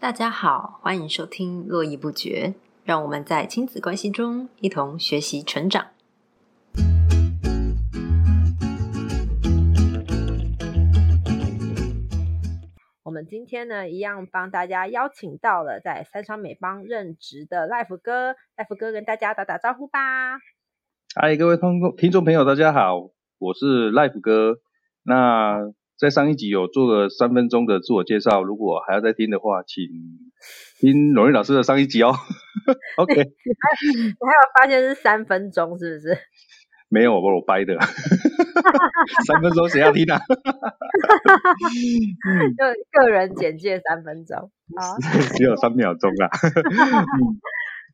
大家好，欢迎收听《络绎不绝》，让我们在亲子关系中一同学习成长。我们今天呢，一样帮大家邀请到了在三商美邦任职的赖福哥，赖福哥跟大家打打招呼吧。嗨，各位听众听众朋友，大家好，我是赖福哥。那在上一集有做了三分钟的自我介绍，如果还要再听的话，请听罗毅老师的上一集哦。OK，你还有发现是三分钟是不是？没有，我我掰的。三分钟谁要听啊？就个人简介三分钟，好，只有三秒钟啊。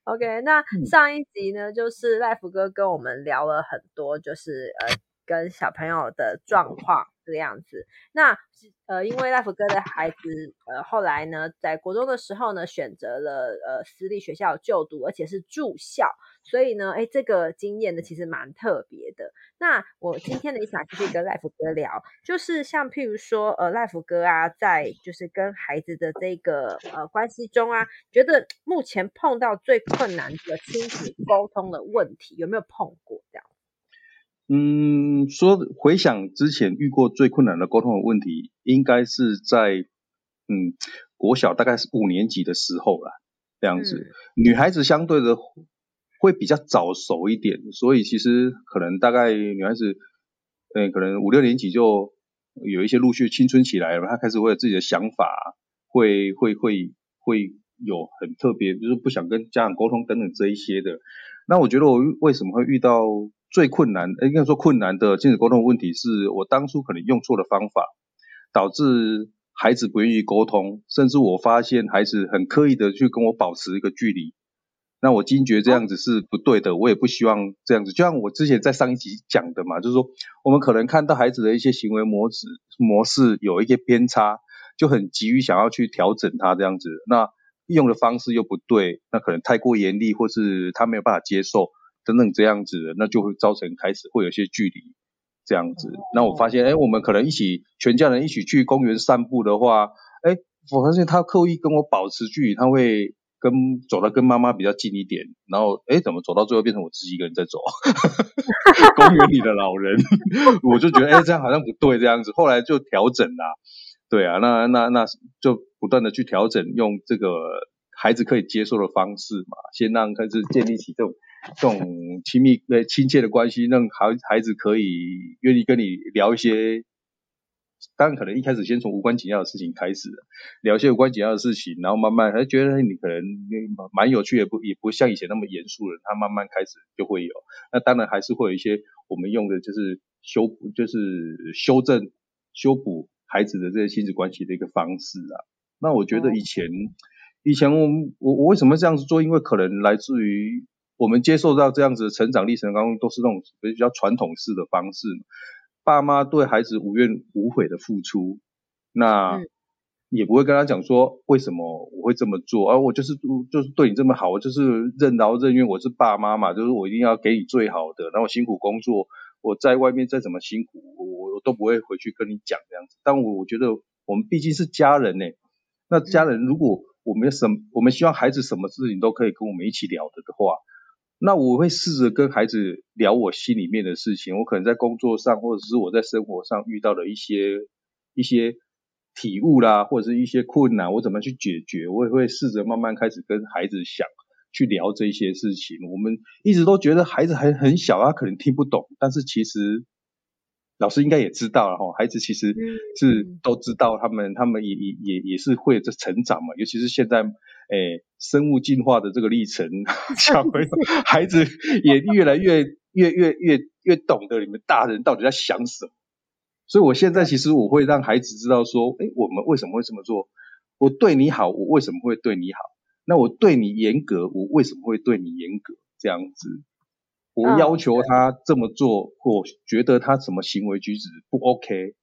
OK，那上一集呢，就是赖福哥跟我们聊了很多，就是呃。跟小朋友的状况这个样子，那呃，因为赖福哥的孩子呃后来呢，在国中的时候呢，选择了呃私立学校就读，而且是住校，所以呢，哎，这个经验呢其实蛮特别的。那我今天呢也想继续跟赖福哥聊，就是像譬如说呃赖福哥啊，在就是跟孩子的这个呃关系中啊，觉得目前碰到最困难的亲子沟通的问题，有没有碰过这样？嗯，说回想之前遇过最困难的沟通的问题，应该是在嗯国小大概是五年级的时候啦，这样子。女孩子相对的会比较早熟一点，所以其实可能大概女孩子，嗯，可能五六年级就有一些陆续青春起来了，她开始会有自己的想法，会会会会有很特别，就是不想跟家长沟通等等这一些的。那我觉得我为什么会遇到？最困难，应该说困难的亲子沟通问题，是我当初可能用错了方法，导致孩子不愿意沟通，甚至我发现孩子很刻意的去跟我保持一个距离，那我惊觉这样子是不对的，我也不希望这样子。就像我之前在上一集讲的嘛，就是说我们可能看到孩子的一些行为模式模式有一些偏差，就很急于想要去调整他这样子，那用的方式又不对，那可能太过严厉，或是他没有办法接受。等等这样子，那就会造成开始会有些距离这样子。那我发现，哎，我们可能一起全家人一起去公园散步的话，哎，我发现他刻意跟我保持距离，他会跟走到跟妈妈比较近一点。然后，哎，怎么走到最后变成我自己一个人在走？公园里的老人，我就觉得，哎，这样好像不对，这样子。后来就调整啦，对啊，那那那就不断的去调整，用这个孩子可以接受的方式嘛，先让开始建立起这种。这种亲密、呃亲切的关系，让孩孩子可以愿意跟你聊一些，当然可能一开始先从无关紧要的事情开始，聊一些无关紧要的事情，然后慢慢他觉得你可能蛮有趣，也不也不像以前那么严肃了，他慢慢开始就会有。那当然还是会有一些我们用的就是修补，就是修正、修补孩子的这些亲子关系的一个方式啊。那我觉得以前，以前我我我为什么这样子做？因为可能来自于。我们接受到这样子的成长历程当中，都是那种比较传统式的方式，爸妈对孩子无怨无悔的付出，那也不会跟他讲说为什么我会这么做，而我就是就是对你这么好，我就是任劳任怨，我是爸妈嘛，就是我一定要给你最好的，然后辛苦工作，我在外面再怎么辛苦，我我都不会回去跟你讲这样子。但我我觉得我们毕竟是家人呢，那家人如果我们什我们希望孩子什么事情都可以跟我们一起聊的的话。那我会试着跟孩子聊我心里面的事情，我可能在工作上或者是我在生活上遇到的一些一些体悟啦，或者是一些困难，我怎么去解决？我也会试着慢慢开始跟孩子想去聊这些事情。我们一直都觉得孩子还很小，他可能听不懂，但是其实。老师应该也知道了哈，孩子其实是都知道，他们他们也也也也是会在成长嘛，尤其是现在诶生物进化的这个历程，小朋友孩子也越来越越越越越懂得你们大人到底在想什么，所以我现在其实我会让孩子知道说，诶我们为什么会这么做？我对你好，我为什么会对你好？那我对你严格，我为什么会对你严格？这样子。我要求他这么做，或觉得他什么行为举止不 OK，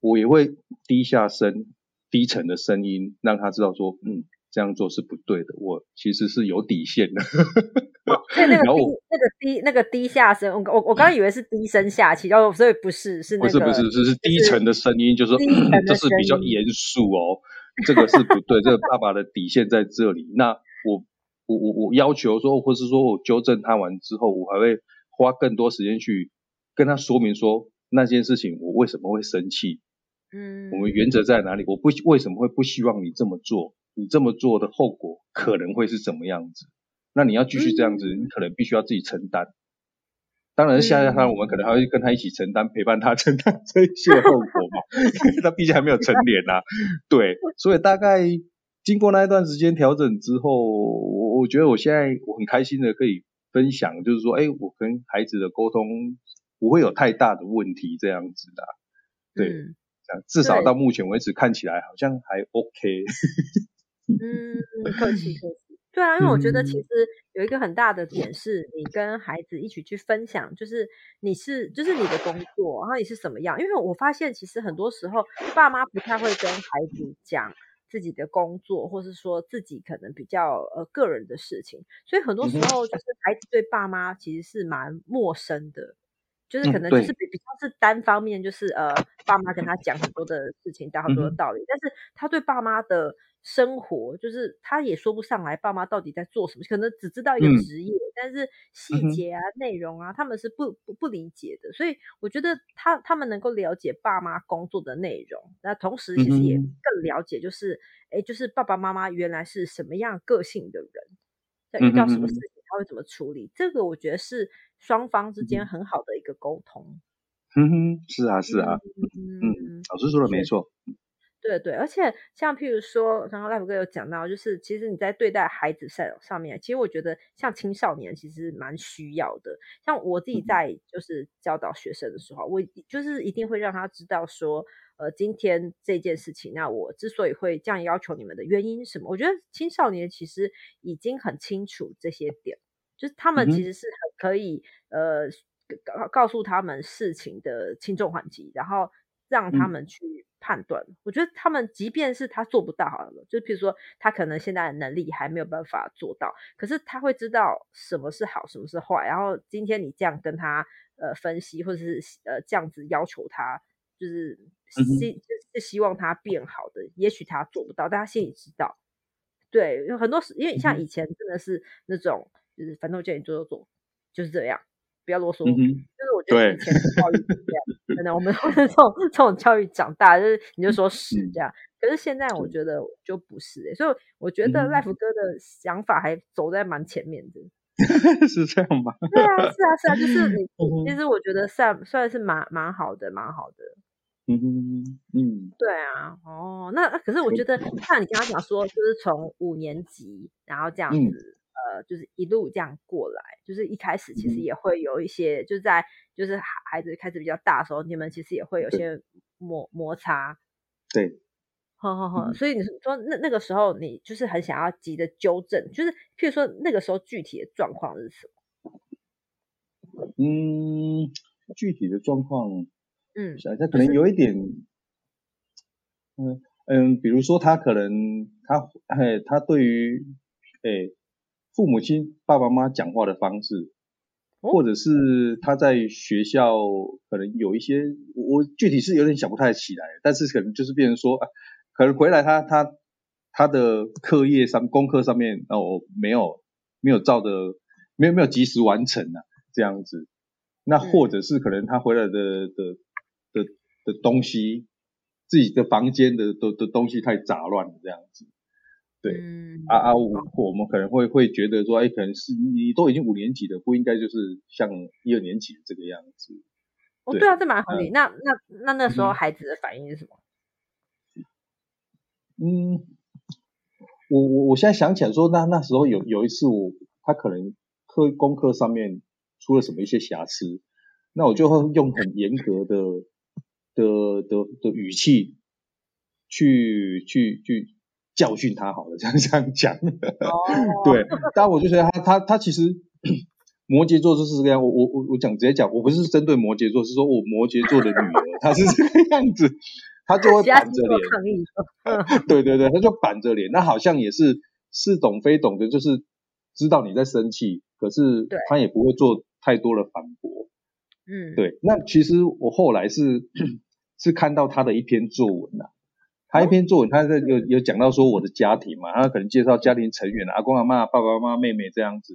我也会低下声、低沉的声音，让他知道说，嗯，这样做是不对的。我其实是有底线的。所以那个低、那个低、那个低下声，我我我刚刚以为是低声下气，然后所以不是，是那个不是不是是是低沉的声音，就是说这是比较严肃哦。这个是不对，这个爸爸的底线在这里。那我我我我要求说，或是说我纠正他完之后，我还会花更多时间去跟他说明说那件事情我为什么会生气，嗯，我们原则在哪里？我不为什么会不希望你这么做？你这么做的后果可能会是怎么样子？那你要继续这样子，你可能必须要自己承担。当然，下下他我们可能还会跟他一起承担，陪伴他 承担这些后果嘛，因 为他毕竟还没有成年啊。对，所以大概经过那一段时间调整之后，我我觉得我现在我很开心的可以分享，就是说，哎，我跟孩子的沟通不会有太大的问题，这样子的。对，这样至少到目前为止看起来好像还 OK。嗯，客气客气。对啊，因为我觉得其实有一个很大的点是，你跟孩子一起去分享，就是你是就是你的工作，然后你是什么样。因为我发现其实很多时候爸妈不太会跟孩子讲自己的工作，或是说自己可能比较呃个人的事情，所以很多时候就是孩子对爸妈其实是蛮陌生的，就是可能就是比比较是单方面，就是呃爸妈跟他讲很多的事情，讲很多的道理，但是他对爸妈的。生活就是他也说不上来，爸妈到底在做什么，可能只知道一个职业，但是细节啊、内容啊，他们是不不不理解的。所以我觉得他他们能够了解爸妈工作的内容，那同时其实也更了解，就是哎，就是爸爸妈妈原来是什么样个性的人，在遇到什么事情他会怎么处理，这个我觉得是双方之间很好的一个沟通。嗯哼，是啊是啊，嗯，老师说的没错。对对，而且像譬如说，刚刚赖福哥有讲到，就是其实你在对待孩子上上面，其实我觉得像青少年其实蛮需要的。像我自己在就是教导学生的时候，我就是一定会让他知道说，呃，今天这件事情，那我之所以会这样要求你们的原因是什么？我觉得青少年其实已经很清楚这些点，就是他们其实是很可以呃告告诉他们事情的轻重缓急，然后让他们去。判断，我觉得他们即便是他做不到好了，就比如说他可能现在的能力还没有办法做到，可是他会知道什么是好，什么是坏。然后今天你这样跟他呃分析，或者是呃这样子要求他，就是希就是希望他变好的，也许他做不到，但他心里知道。对，有很多是因为像以前真的是那种，就是反正我叫你做就做，就是这样。不要啰嗦，就是我觉得以前的教育是这样，真的，我们这种这种教育长大，就是你就说是这样。可是现在我觉得就不是哎，所以我觉得赖福哥的想法还走在蛮前面的，是这样吗？对啊，是啊，是啊，就是你，其实我觉得算算是蛮蛮好的，蛮好的。嗯嗯嗯，对啊，哦，那可是我觉得像你刚刚讲说，就是从五年级然后这样子。呃，就是一路这样过来，就是一开始其实也会有一些，就在就是孩孩子开始比较大的时候，你们其实也会有些摩摩擦。对，好好好，所以你说那那个时候你就是很想要急着纠正，就是譬如说那个时候具体的状况是什么？嗯，具体的状况，嗯，想一下，可能有一点，嗯嗯，比如说他可能他哎，他对于哎。父母亲、爸爸妈妈讲话的方式，或者是他在学校可能有一些，我具体是有点想不太起来，但是可能就是变成说，可能回来他他他的课业上、功课上面哦没有没有照的，没有没有及时完成啊，这样子，那或者是可能他回来的的的的东西，自己的房间的的的东西太杂乱了，这样子。对，啊啊，我我们可能会会觉得说，哎，可能是你都已经五年级了，不应该就是像一二年级这个样子。哦，对啊，这蛮合理。那那那那时候孩子的反应是什么？嗯，我我我现在想起来说，那那时候有有一次我他可能课功课上面出了什么一些瑕疵，那我就会用很严格的的的的语气去去去。教训他好了，这 样这样讲。对，但我就觉得他他他其实 摩羯座就是这样。我我我我讲直接讲，我不是针对摩羯座，是说我摩羯座的女儿，她是这个样子，她就会板着脸。对对对，她就板着脸，那好像也是似懂非懂的，就是知道你在生气，可是她也不会做太多的反驳。嗯，对。那其实我后来是 是看到他的一篇作文啊。他一篇作文，他在有有讲到说我的家庭嘛，他可能介绍家庭成员，阿公阿妈、爸爸妈妈、妹妹这样子。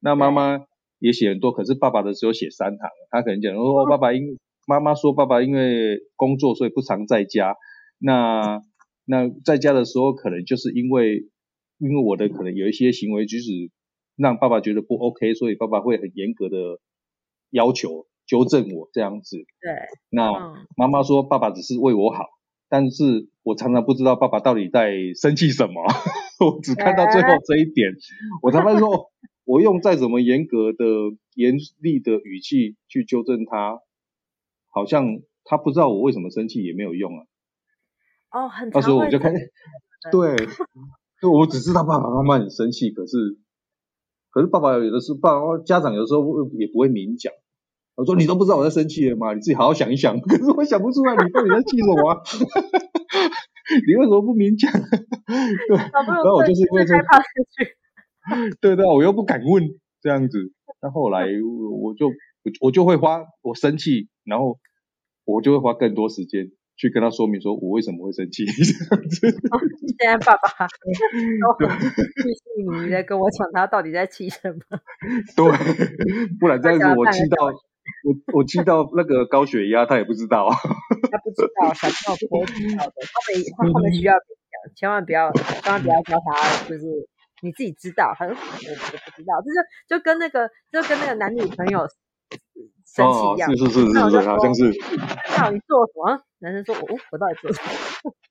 那妈妈也写很多，可是爸爸的只有写三行。他可能讲说，爸爸因妈妈说爸爸因为工作所以不常在家。那那在家的时候，可能就是因为因为我的可能有一些行为举止让爸爸觉得不 OK，所以爸爸会很严格的要求纠正我这样子。对。那妈妈说爸爸只是为我好。但是我常常不知道爸爸到底在生气什么，我只看到最后这一点。我常常说，我用再怎么严格的、严厉的语气去纠正他，好像他不知道我为什么生气也没有用啊。哦，很。那时候我就看，对，就我只知道爸爸妈妈很生气，可是，可是爸爸有的时候，爸爸家长有时候也不会明讲。我说你都不知道我在生气了吗？你自己好好想一想。可是我想不出来你到底在气什么。你为什么不明讲？对，然后我就是因为这，对对，我又不敢问这样子。那后来我就我就会花我生气，然后我就会花更多时间去跟他说明，说我为什么会生气这样子。现在爸爸都很细细腻的跟我讲他到底在气什么。对，不然这样子我气到。我我气到那个高血压，他也不知道。他不知道，小朋友不会知道的。他们他他们需要讲，千万不要，千万不要教他，就是你自己知道。他说我我不知道，就是就跟那个就跟那个男女朋友生气一样。是是是是是，好像是。那你做什么？男生说：“我我到底做什么？”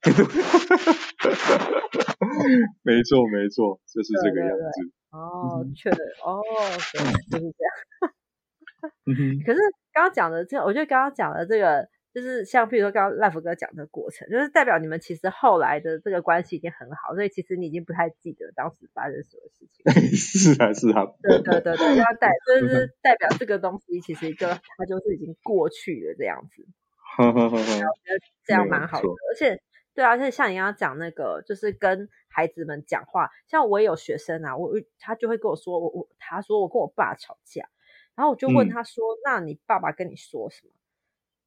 没错没错，就是这个样子。哦，确实哦，就是这样。可是刚刚讲的这，我觉得刚刚讲的这个，就是像比如说刚刚赖福哥讲的过程，就是代表你们其实后来的这个关系已经很好，所以其实你已经不太记得当时发生什么事情。是啊，是啊。对对对对，要代就是代表这个东西其实就它就是已经过去了这样子。我觉得这样蛮好的，而且对啊，而且像你刚刚讲那个，就是跟孩子们讲话，像我也有学生啊，我他就会跟我说，我我他说我跟我爸吵架。然后我就问他说：“那你爸爸跟你说什么？”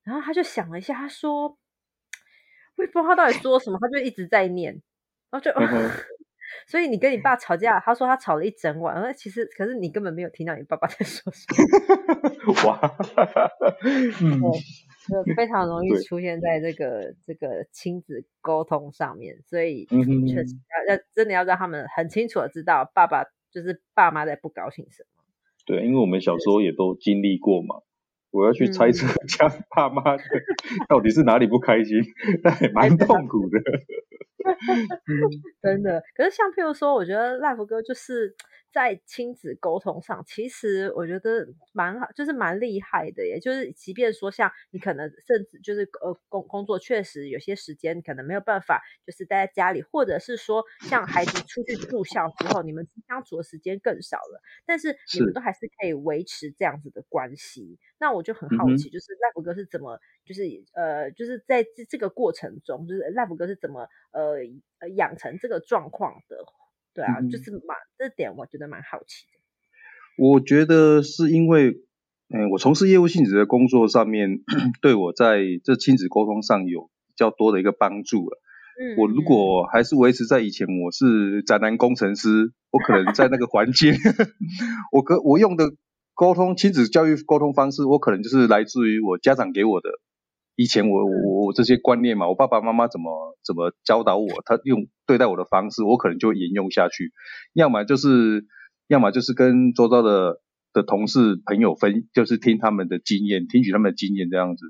然后他就想了一下，他说：“我也不知道他到底说什么，他就一直在念。”然后就，所以你跟你爸吵架，他说他吵了一整晚。那其实，可是你根本没有听到你爸爸在说什么。哇，嗯，就非常容易出现在这个这个亲子沟通上面，所以确实要要真的要让他们很清楚的知道，爸爸就是爸妈在不高兴什么。对，因为我们小时候也都经历过嘛，我要去猜测家爸妈的 到底是哪里不开心，但也蛮痛苦的。真的，可是像譬如说，我觉得赖福哥就是。在亲子沟通上，其实我觉得蛮好，就是蛮厉害的。耶就是，即便说像你可能甚至就是呃工工作确实有些时间可能没有办法，就是待在家里，或者是说像孩子出去住校之后，你们相处的时间更少了，但是你们都还是可以维持这样子的关系。那我就很好奇，就是赖福哥是怎么，就是呃，就是在这这个过程中，就是赖福哥是怎么呃呃养成这个状况的。对啊，就是蛮这点，我觉得蛮好奇的。我觉得是因为，嗯，我从事业务性质的工作上面，对我在这亲子沟通上有比较多的一个帮助了。嗯，我如果还是维持在以前，我是宅男工程师，我可能在那个环境，我可我用的沟通亲子教育沟通方式，我可能就是来自于我家长给我的。以前我我我这些观念嘛，我爸爸妈妈怎么怎么教导我，他用对待我的方式，我可能就沿用下去。要么就是，要么就是跟周遭的的同事朋友分，就是听他们的经验，听取他们的经验这样子。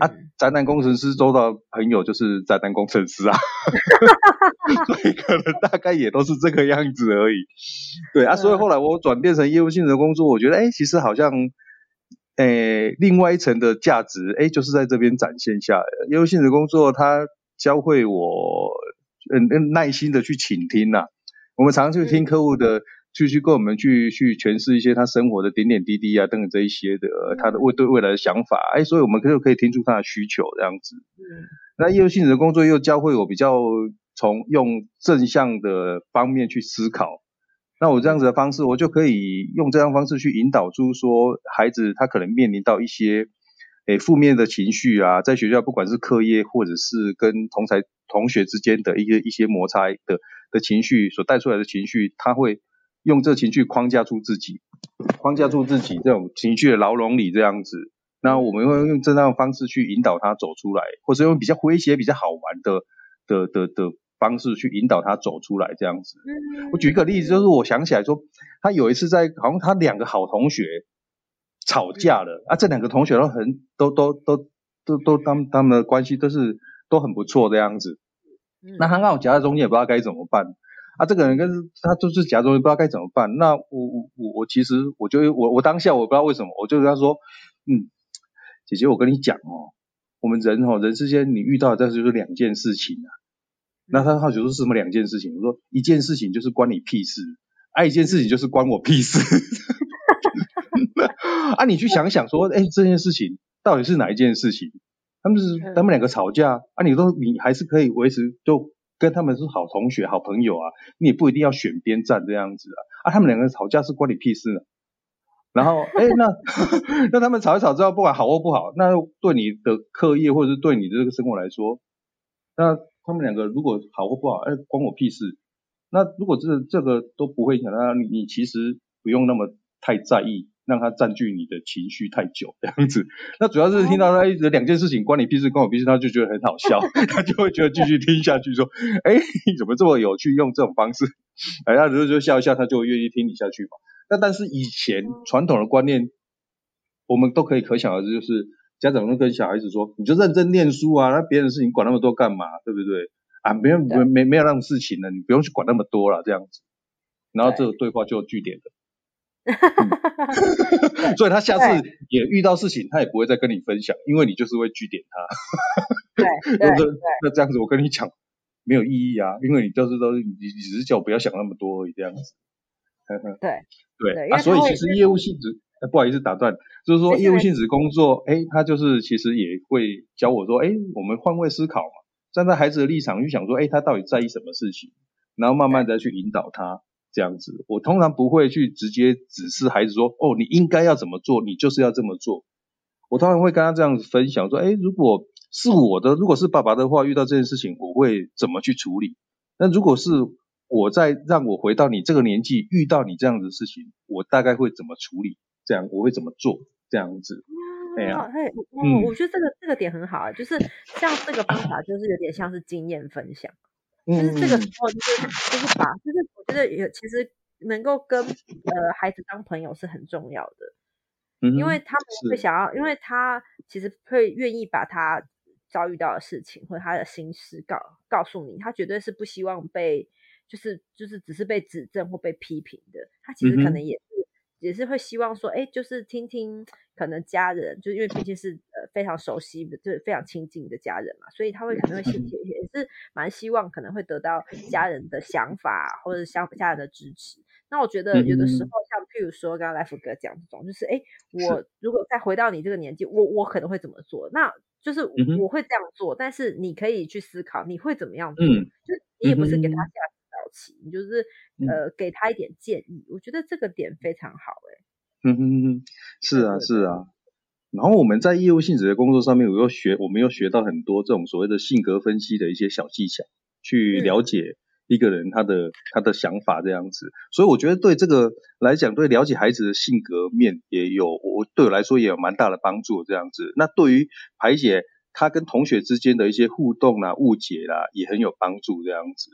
啊，宅男工程师周到朋友就是宅男工程师啊，所以可能大概也都是这个样子而已。对啊，所以后来我转变成业务性的工作，我觉得哎，其实好像。诶，另外一层的价值，诶，就是在这边展现下来。业务性的工作，它教会我，嗯嗯，耐心的去倾听呐。我们常常去听客户的，去去跟我们去去诠释一些他生活的点点滴滴啊，等等这一些的，他的未对未来的想法。诶，所以我们就可以听出他的需求这样子。嗯。那业务性质的工作又教会我比较从用正向的方面去思考。那我这样子的方式，我就可以用这样方式去引导出说，孩子他可能面临到一些诶负面的情绪啊，在学校不管是课业或者是跟同才同学之间的一些一些摩擦的的情绪所带出来的情绪，他会用这情绪框架住自己，框架住自己这种情绪的牢笼里这样子。那我们会用这样的方式去引导他走出来，或是用比较诙谐、比较好玩的的的的方式去引导他走出来这样子。我举一个例子，就是我想起来说，他有一次在好像他两个好同学吵架了啊，这两个同学都很都都都都都他们他们的关系都是都很不错这样子。那他刚好夹在中间，也不知道该怎么办啊。这个人跟他就是假装，不知道该怎么办。那我我我我其实我就我我当下我不知道为什么，我就跟他说，嗯。姐姐，我跟你讲哦，我们人哦，人之间你遇到的这就是两件事情啊。那他好奇说是什么两件事情？我说一件事情就是关你屁事，啊一件事情就是关我屁事。啊你去想想说，哎这件事情到底是哪一件事情？他们是他们两个吵架啊，你都你还是可以维持就跟他们是好同学好朋友啊，你也不一定要选边站这样子啊。啊他们两个人吵架是关你屁事呢？然后，哎，那 那他们吵一吵之后，不管好或不好，那对你的课业或者是对你的这个生活来说，那他们两个如果好或不好，哎，关我屁事。那如果这这个都不会影响，那你你其实不用那么太在意，让他占据你的情绪太久这样子。那主要是听到他一直两件事情关你屁事，关我屁事，他就觉得很好笑，他就会觉得继续听下去，说，哎，你怎么这么有趣，用这种方式，哎，他就就笑一笑，他就愿意听你下去嘛。那但是以前传统的观念，我们都可以可想而知，就是家长会跟小孩子说，你就认真念书啊，那别人的事情管那么多干嘛，对不对？啊，没有没没没有那种事情了，你不用去管那么多了，这样子，然后这个对话就据点了。所以他下次也遇到事情，他也不会再跟你分享，因为你就是会据点他。对 对对。那这样子我跟你讲没有意义啊，因为你就是都你你只是叫我不要想那么多而已，这样子。对对啊，所以其实业务性质，不好意思打断，就是说业务性质工作，哎，他就是其实也会教我说，哎，我们换位思考嘛，站在孩子的立场去想说，哎，他到底在意什么事情，然后慢慢的去引导他这样子。我通常不会去直接指示孩子说，哦，你应该要怎么做，你就是要这么做。我通常会跟他这样子分享说，哎，如果是我的，如果是爸爸的话，遇到这件事情，我会怎么去处理？那如果是我在让我回到你这个年纪，遇到你这样子的事情，我大概会怎么处理？这样我会怎么做？这样子，哎呀，嘿，嗯，我觉得这个这个点很好啊，就是像这个方法，就是有点像是经验分享，就是这个时候就是就是把，就是我觉得也其实能够跟呃孩子当朋友是很重要的，因为他们会想要，因为他其实会愿意把他遭遇到的事情或者他的心事告告诉你，他绝对是不希望被。就是就是只是被指正或被批评的，他其实可能也是也是会希望说，哎，就是听听可能家人，就因为毕竟是呃非常熟悉的，就是非常亲近的家人嘛，所以他会可能会也也是蛮希望可能会得到家人的想法或者相家人的支持。那我觉得有的时候像譬如说刚刚来福哥讲这种，就是哎，我如果再回到你这个年纪，我我可能会怎么做？那就是我会这样做，但是你可以去思考你会怎么样做，就你也不是给他下。你就是呃给他一点建议，我觉得这个点非常好哎。嗯哼哼，是啊是啊。然后我们在业务性质的工作上面，我又学我们又学到很多这种所谓的性格分析的一些小技巧，去了解一个人他的他的想法这样子。所以我觉得对这个来讲，对了解孩子的性格面也有我对我来说也有蛮大的帮助这样子。那对于排解他跟同学之间的一些互动啦、误解啦，也很有帮助这样子。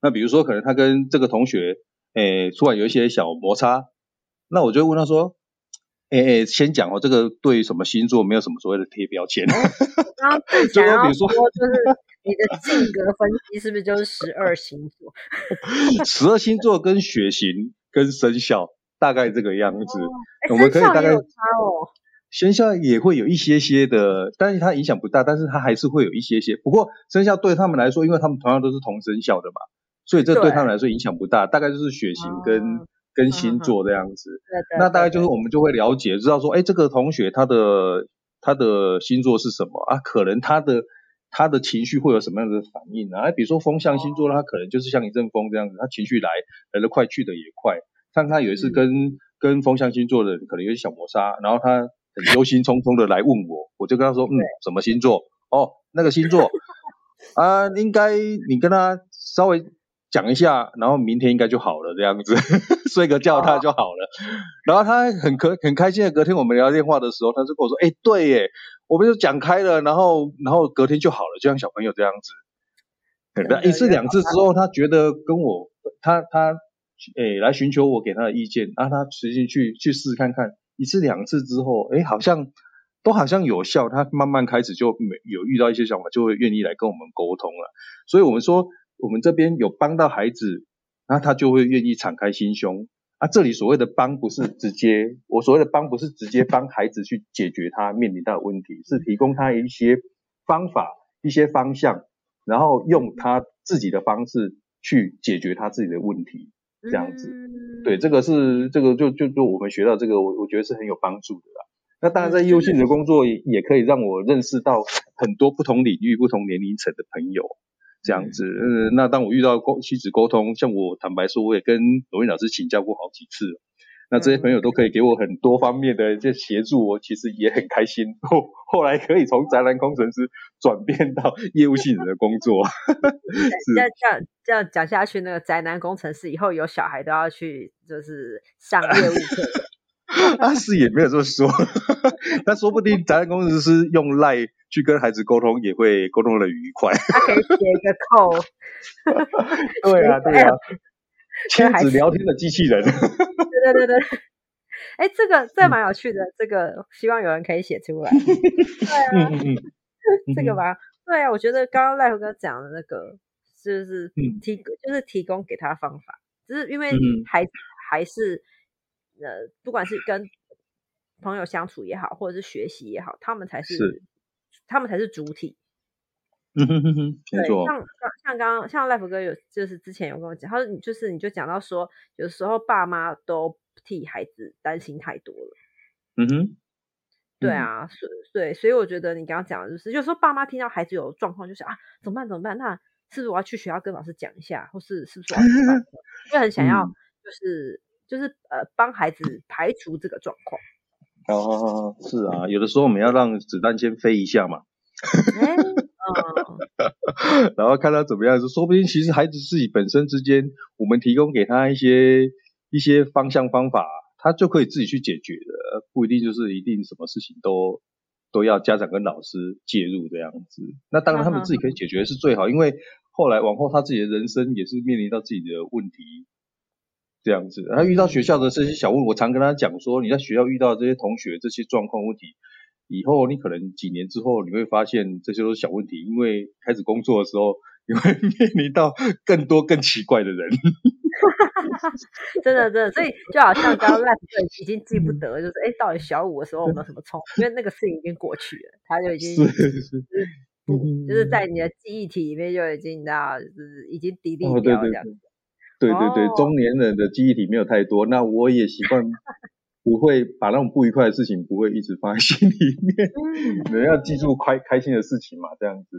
那比如说，可能他跟这个同学，诶，突然有一些小摩擦，那我就问他说，诶诶，先讲哦，这个对什么星座没有什么所谓的贴标签。然后 比如说，就是你的性格分析是不是就是十二星座？十二星座跟血型跟生肖大概这个样子，我们可以大概。生肖也会有一些些的，但是它影响不大，但是它还是会有一些些。不过生肖对他们来说，因为他们同样都是同生肖的嘛。所以这对他们来说影响不大，大概就是血型跟跟星座这样子。那大概就是我们就会了解，知道说，哎，这个同学他的他的星座是什么啊？可能他的他的情绪会有什么样的反应啊？比如说风象星座，他可能就是像一阵风这样子，他情绪来来得快，去的也快。像他有一次跟跟风象星座的人可能有些小摩擦，然后他很忧心忡忡的来问我，我就跟他说，嗯，什么星座？哦，那个星座 啊，应该你跟他稍微讲一下，然后明天应该就好了，这样子 睡个觉他就好了。然后他很可很开心的，隔天我们聊电话的时候，他就跟我说，哎，对耶，我们就讲开了，然后然后隔天就好了，就像小朋友这样子。一次两次之后，他觉得跟我他他诶来寻求我给他的意见，啊，他实际去去试看看。一次两次之后，诶好像都好像有效，他慢慢开始就没有遇到一些想法，就会愿意来跟我们沟通了。所以我们说，我们这边有帮到孩子，那他就会愿意敞开心胸。啊，这里所谓的帮不是直接，我所谓的帮不是直接帮孩子去解决他面临到的问题，是提供他一些方法、一些方向。然后用他自己的方式去解决他自己的问题，这样子，对，这个是这个就就就我们学到这个，我我觉得是很有帮助的啦。那当然，在业务性的工作也也可以让我认识到很多不同领域、不同年龄层的朋友，这样子。嗯，那当我遇到沟妻子沟通，像我坦白说，我也跟罗云老师请教过好几次。那这些朋友都可以给我很多方面的这协助，我其实也很开心。后后来可以从宅男工程师转变到业务性质的工作。这样这样这样讲下去，那个宅男工程师以后有小孩都要去就是上业务课。阿是也没有这么说，那说不定宅男工程师用赖去跟孩子沟通，也会沟通的愉快。他可以写一个扣。对啊，对啊。亲子聊天的机器人，对对对对，哎，这个这蛮有趣的，这个希望有人可以写出来。对啊，这个吧，对啊，我觉得刚刚赖福哥讲的那个，就是提就是提供给他方法，只是因为孩还是呃，不管是跟朋友相处也好，或者是学习也好，他们才是他们才是主体。嗯哼哼哼，对，像像刚刚像赖福哥有就是之前有跟我讲，他说你就是你就讲到说，有时候爸妈都替孩子担心太多了。嗯哼，对啊，所对，所以我觉得你刚刚讲的就是，有时候爸妈听到孩子有状况，就想啊怎么办怎么办？那是不是我要去学校跟老师讲一下，或是是不是我 就很想要就是就是呃帮孩子排除这个状况。哦，是啊，有的时候我们要让子弹先飞一下嘛。然后看他怎么样，说不定其实孩子自己本身之间，我们提供给他一些一些方向方法，他就可以自己去解决的，不一定就是一定什么事情都都要家长跟老师介入这样子。那当然他们自己可以解决是最好，因为后来往后他自己的人生也是面临到自己的问题这样子。他遇到学校的这些小问，我常跟他讲说，你在学校遇到这些同学这些状况问题。以后你可能几年之后你会发现这些都是小问题，因为开始工作的时候你会 面临到更多更奇怪的人。真的真的，所以就好像刚刚赖已经记不得，就是哎，到底小五的时候有没有什么冲？因为那个事情已经过去了，他就已经是是，就是在你的记忆体里面就已经到就是已经抵力掉这样子。对对对，中年人的记忆体没有太多，那我也习惯。不会把那种不愉快的事情不会一直放在心里面，人要记住开开心的事情嘛，这样子。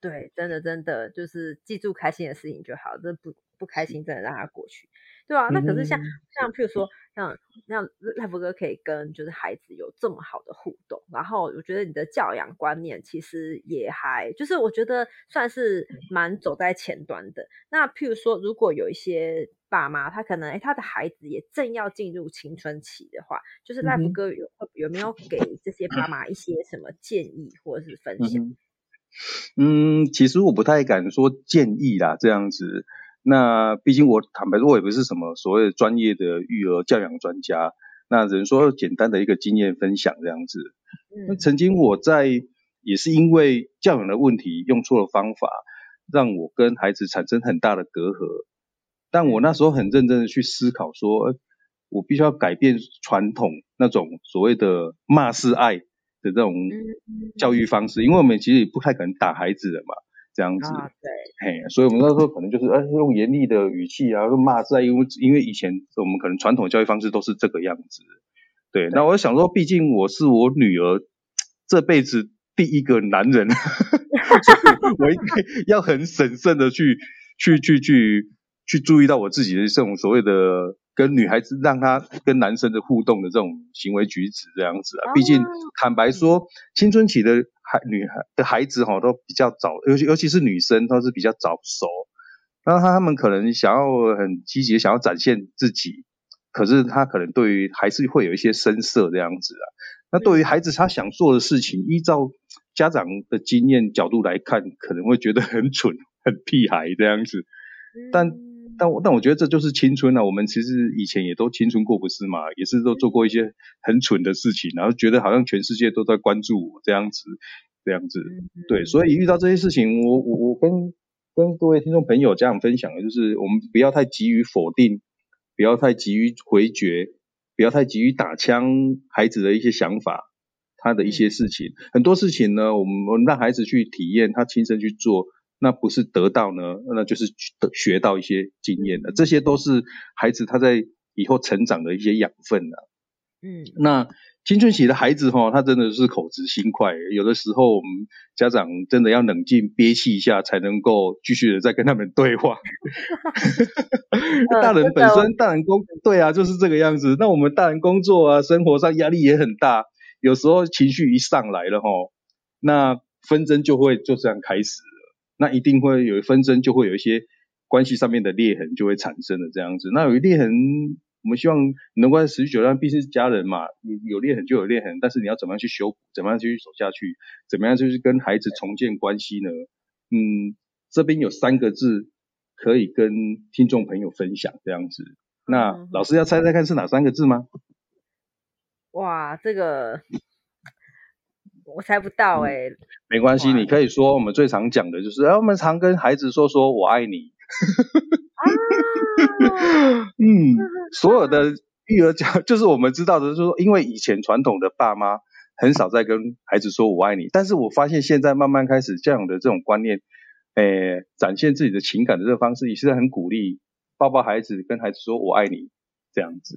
对，真的真的就是记住开心的事情就好，这不不开心真的让它过去，对啊，那可是像像譬如说像像赖福哥可以跟就是孩子有这么好的互动，然后我觉得你的教养观念其实也还就是我觉得算是蛮走在前端的。那譬如说如果有一些。爸妈他可能哎，他的孩子也正要进入青春期的话，就是赖福哥有有没有给这些爸妈一些什么建议或者是分享？嗯，其实我不太敢说建议啦，这样子。那毕竟我坦白说，我也不是什么所谓的专业的育儿教养专家。那只能说简单的一个经验分享这样子。那曾经我在也是因为教养的问题用错了方法，让我跟孩子产生很大的隔阂。但我那时候很认真的去思考，说，我必须要改变传统那种所谓的骂是爱的这种教育方式，因为我们其实也不太可能打孩子的嘛，这样子，对，嘿，所以我们那时候可能就是，呃，用严厉的语气啊，用骂字啊，因为因为以前我们可能传统教育方式都是这个样子，对，那我想说，毕竟我是我女儿这辈子第一个男人，我应该要很审慎的去去去去。去注意到我自己的这种所谓的跟女孩子让她跟男生的互动的这种行为举止这样子啊。毕竟坦白说，青春期的孩女孩的孩子哈都比较早，尤其尤其是女生都是比较早熟，然后他们可能想要很积极想要展现自己，可是他可能对于还是会有一些生涩这样子啊。那对于孩子他想做的事情，依照家长的经验角度来看，可能会觉得很蠢、很屁孩这样子。但但我但我觉得这就是青春啊！我们其实以前也都青春过，不是嘛？也是都做过一些很蠢的事情，然后觉得好像全世界都在关注我这样子，这样子。对，所以遇到这些事情，我我我跟跟各位听众朋友家长分享的就是，我们不要太急于否定，不要太急于回绝。不要太急于打枪孩子的一些想法，他的一些事情，很多事情呢，我们我们让孩子去体验，他亲身去做，那不是得到呢，那就是学到一些经验的，这些都是孩子他在以后成长的一些养分啊。嗯，那。青春期的孩子哈，他真的是口直心快，有的时候我们家长真的要冷静憋气一下，才能够继续的再跟他们对话。大人本身，大人工对啊，就是这个样子。那我们大人工作啊，生活上压力也很大，有时候情绪一上来了哈，那纷争就会就这样开始了。那一定会有纷争，就会有一些关系上面的裂痕就会产生了这样子。那有裂痕。我们希望能够持续久，但毕竟是家人嘛，你有裂痕就有裂痕，但是你要怎么样去修补，怎么样继续走下去，怎么样就是跟孩子重建关系呢？嗯，这边有三个字可以跟听众朋友分享，这样子。那老师要猜猜看是哪三个字吗？哇，这个我猜不到哎。没关系，你可以说我们最常讲的就是，哎，我们常跟孩子说说我爱你。嗯，所有的育儿教就是我们知道的，就是说，因为以前传统的爸妈很少在跟孩子说我爱你，但是我发现现在慢慢开始教养的这种观念，诶，展现自己的情感的这个方式，也是很鼓励抱抱孩子，跟孩子说我爱你这样子。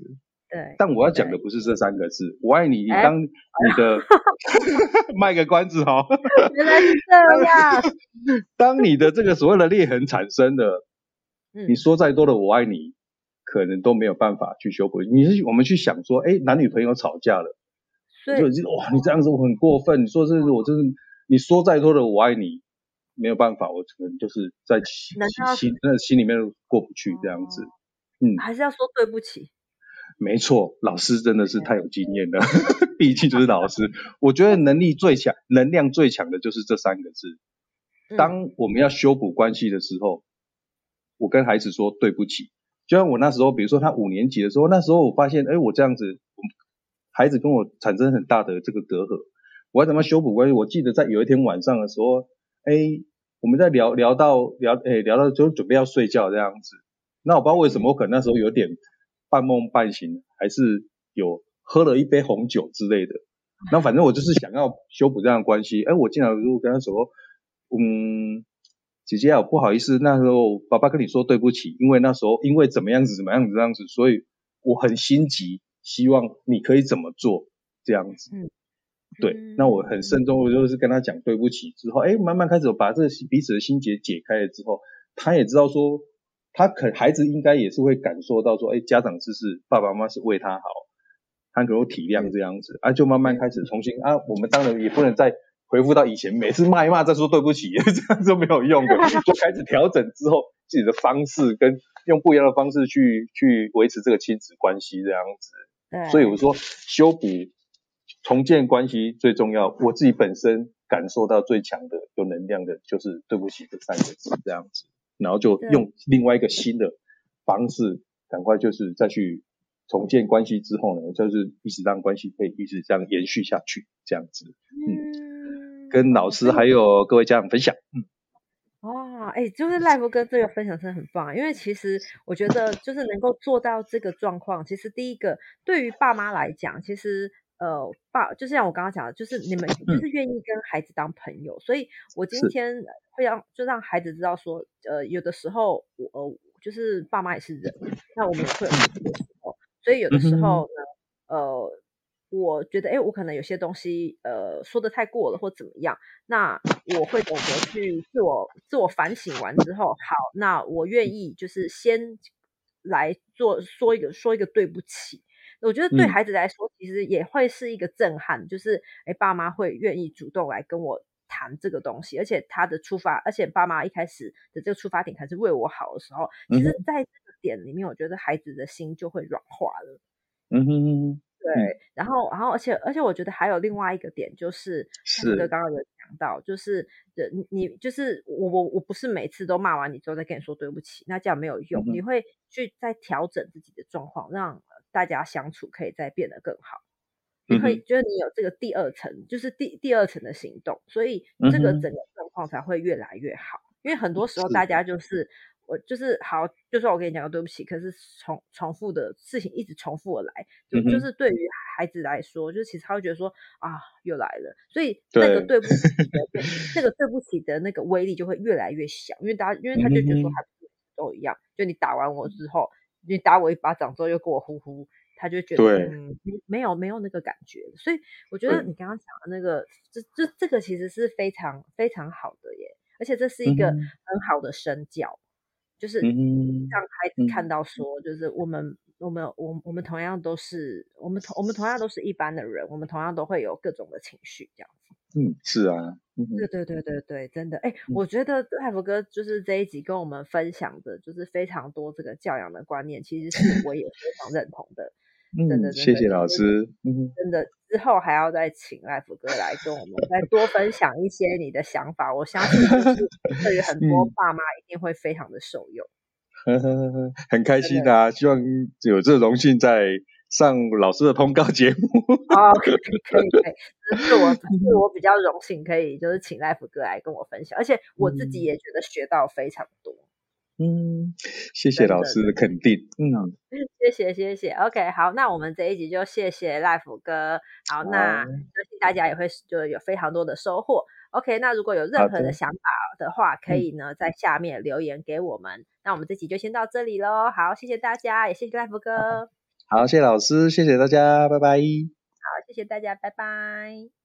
对。但我要讲的不是这三个字，我爱你。你当你的 卖个关子哈。原来是这样。当你的这个所谓的裂痕产生的。你说再多的我爱你，可能都没有办法去修补。你是我们去想说，哎，男女朋友吵架了，就哇，你这样子我很过分。你说这是我真是，你说再多的我爱你，没有办法，我可能就是在心心那心里面过不去这样子。嗯，还是要说对不起。没错，老师真的是太有经验了，毕竟就是老师。我觉得能力最强、能量最强的就是这三个字。当我们要修补关系的时候。我跟孩子说对不起，就像我那时候，比如说他五年级的时候，那时候我发现，哎，我这样子，孩子跟我产生很大的这个隔阂，我要怎么修补关系？我记得在有一天晚上的时候，哎，我们在聊聊到聊，哎，聊到就准备要睡觉这样子，那我不知道为什么，我可能那时候有点半梦半醒，还是有喝了一杯红酒之类的，那反正我就是想要修补这样的关系，哎，我竟然如果跟他说，嗯。姐姐啊，不好意思，那时候爸爸跟你说对不起，因为那时候因为怎么样子怎么样子这样子，所以我很心急，希望你可以怎么做这样子。嗯，对，那我很慎重，我就是跟他讲对不起之后，哎，慢慢开始把这彼此的心结解开了之后，他也知道说，他可孩子应该也是会感受到说，哎，家长是是爸爸妈妈是为他好，他能够体谅这样子，啊，就慢慢开始重新啊，我们当然也不能再。回复到以前，每次骂一骂再说对不起，这样就没有用的，就开始调整之后自己的方式，跟用不一样的方式去去维持这个亲子关系这样子。对，所以我说修补、重建关系最重要。我自己本身感受到最强的、有能量的就是对不起这三个字这样子，然后就用另外一个新的方式，赶快就是再去重建关系之后呢，就是一直让关系可以一直这样延续下去这样子。嗯。跟老师还有各位家长分享，嗯，哇，哎，就是赖福哥这个分享真的很棒，因为其实我觉得就是能够做到这个状况，其实第一个对于爸妈来讲，其实呃爸就像我刚刚讲的，就是你们就是愿意跟孩子当朋友，所以我今天会让就让孩子知道说，呃，有的时候我呃就是爸妈也是人，那我们也会有的时候，所以有的时候呢，呃。我觉得，哎，我可能有些东西，呃，说的太过了，或怎么样，那我会懂得去自我自我反省完之后，好，那我愿意就是先来做说一个说一个对不起。我觉得对孩子来说，其实也会是一个震撼，就是哎，爸妈会愿意主动来跟我谈这个东西，而且他的出发，而且爸妈一开始的这个出发点还是为我好的时候，其实在这个点里面，我觉得孩子的心就会软化了。嗯哼。对，然后，然后，而且，而且，我觉得还有另外一个点，就是是刚刚有讲到，就是你，你，就是我，我，我不是每次都骂完你之后再跟你说对不起，那这样没有用，你会去再调整自己的状况，让大家相处可以再变得更好。你会觉得你有这个第二层，就是第第二层的行动，所以这个整个状况才会越来越好。因为很多时候大家就是。我就是好，就算我跟你讲个对不起，可是重重复的事情一直重复而来，就就是对于孩子来说，就其实他会觉得说啊，又来了，所以那个对不起的，那个对不起的那个威力就会越来越小，因为大家因为他就觉得说他都一样，就你打完我之后，你打我一巴掌之后又给我呼呼，他就觉得嗯，没有没有那个感觉，所以我觉得你刚刚讲的那个，这这这个其实是非常非常好的耶，而且这是一个很好的身教。就是让孩子看到说，就是我们我们我我们同样都是我们同我们同样都是一般的人，我们同样都会有各种的情绪这样子。嗯，是啊，对对对对对，真的，哎，我觉得艾福哥就是这一集跟我们分享的，就是非常多这个教养的观念，其实是 我也非常认同的。真的，谢谢老师。嗯真的，之后还要再请赖福哥来跟我们再多分享一些你的想法。我相信，就是对于很多 爸妈一定会非常的受用。很开心啊！希望有这荣幸在上老师的通告节目。哦，可以可以可以，是我是我比较荣幸可以就是请赖福哥来跟我分享，而且我自己也觉得学到非常多。嗯，谢谢老师的肯定。嗯，谢谢谢谢。OK，好，那我们这一集就谢谢 Life 哥。好，那相信大家也会就有非常多的收获。OK，那如果有任何的想法的话，可以呢在下面留言给我们。那我们这集就先到这里喽。好，谢谢大家，也谢谢 Life 哥。好，谢谢老师，谢谢大家，拜拜。好，谢谢大家，拜拜。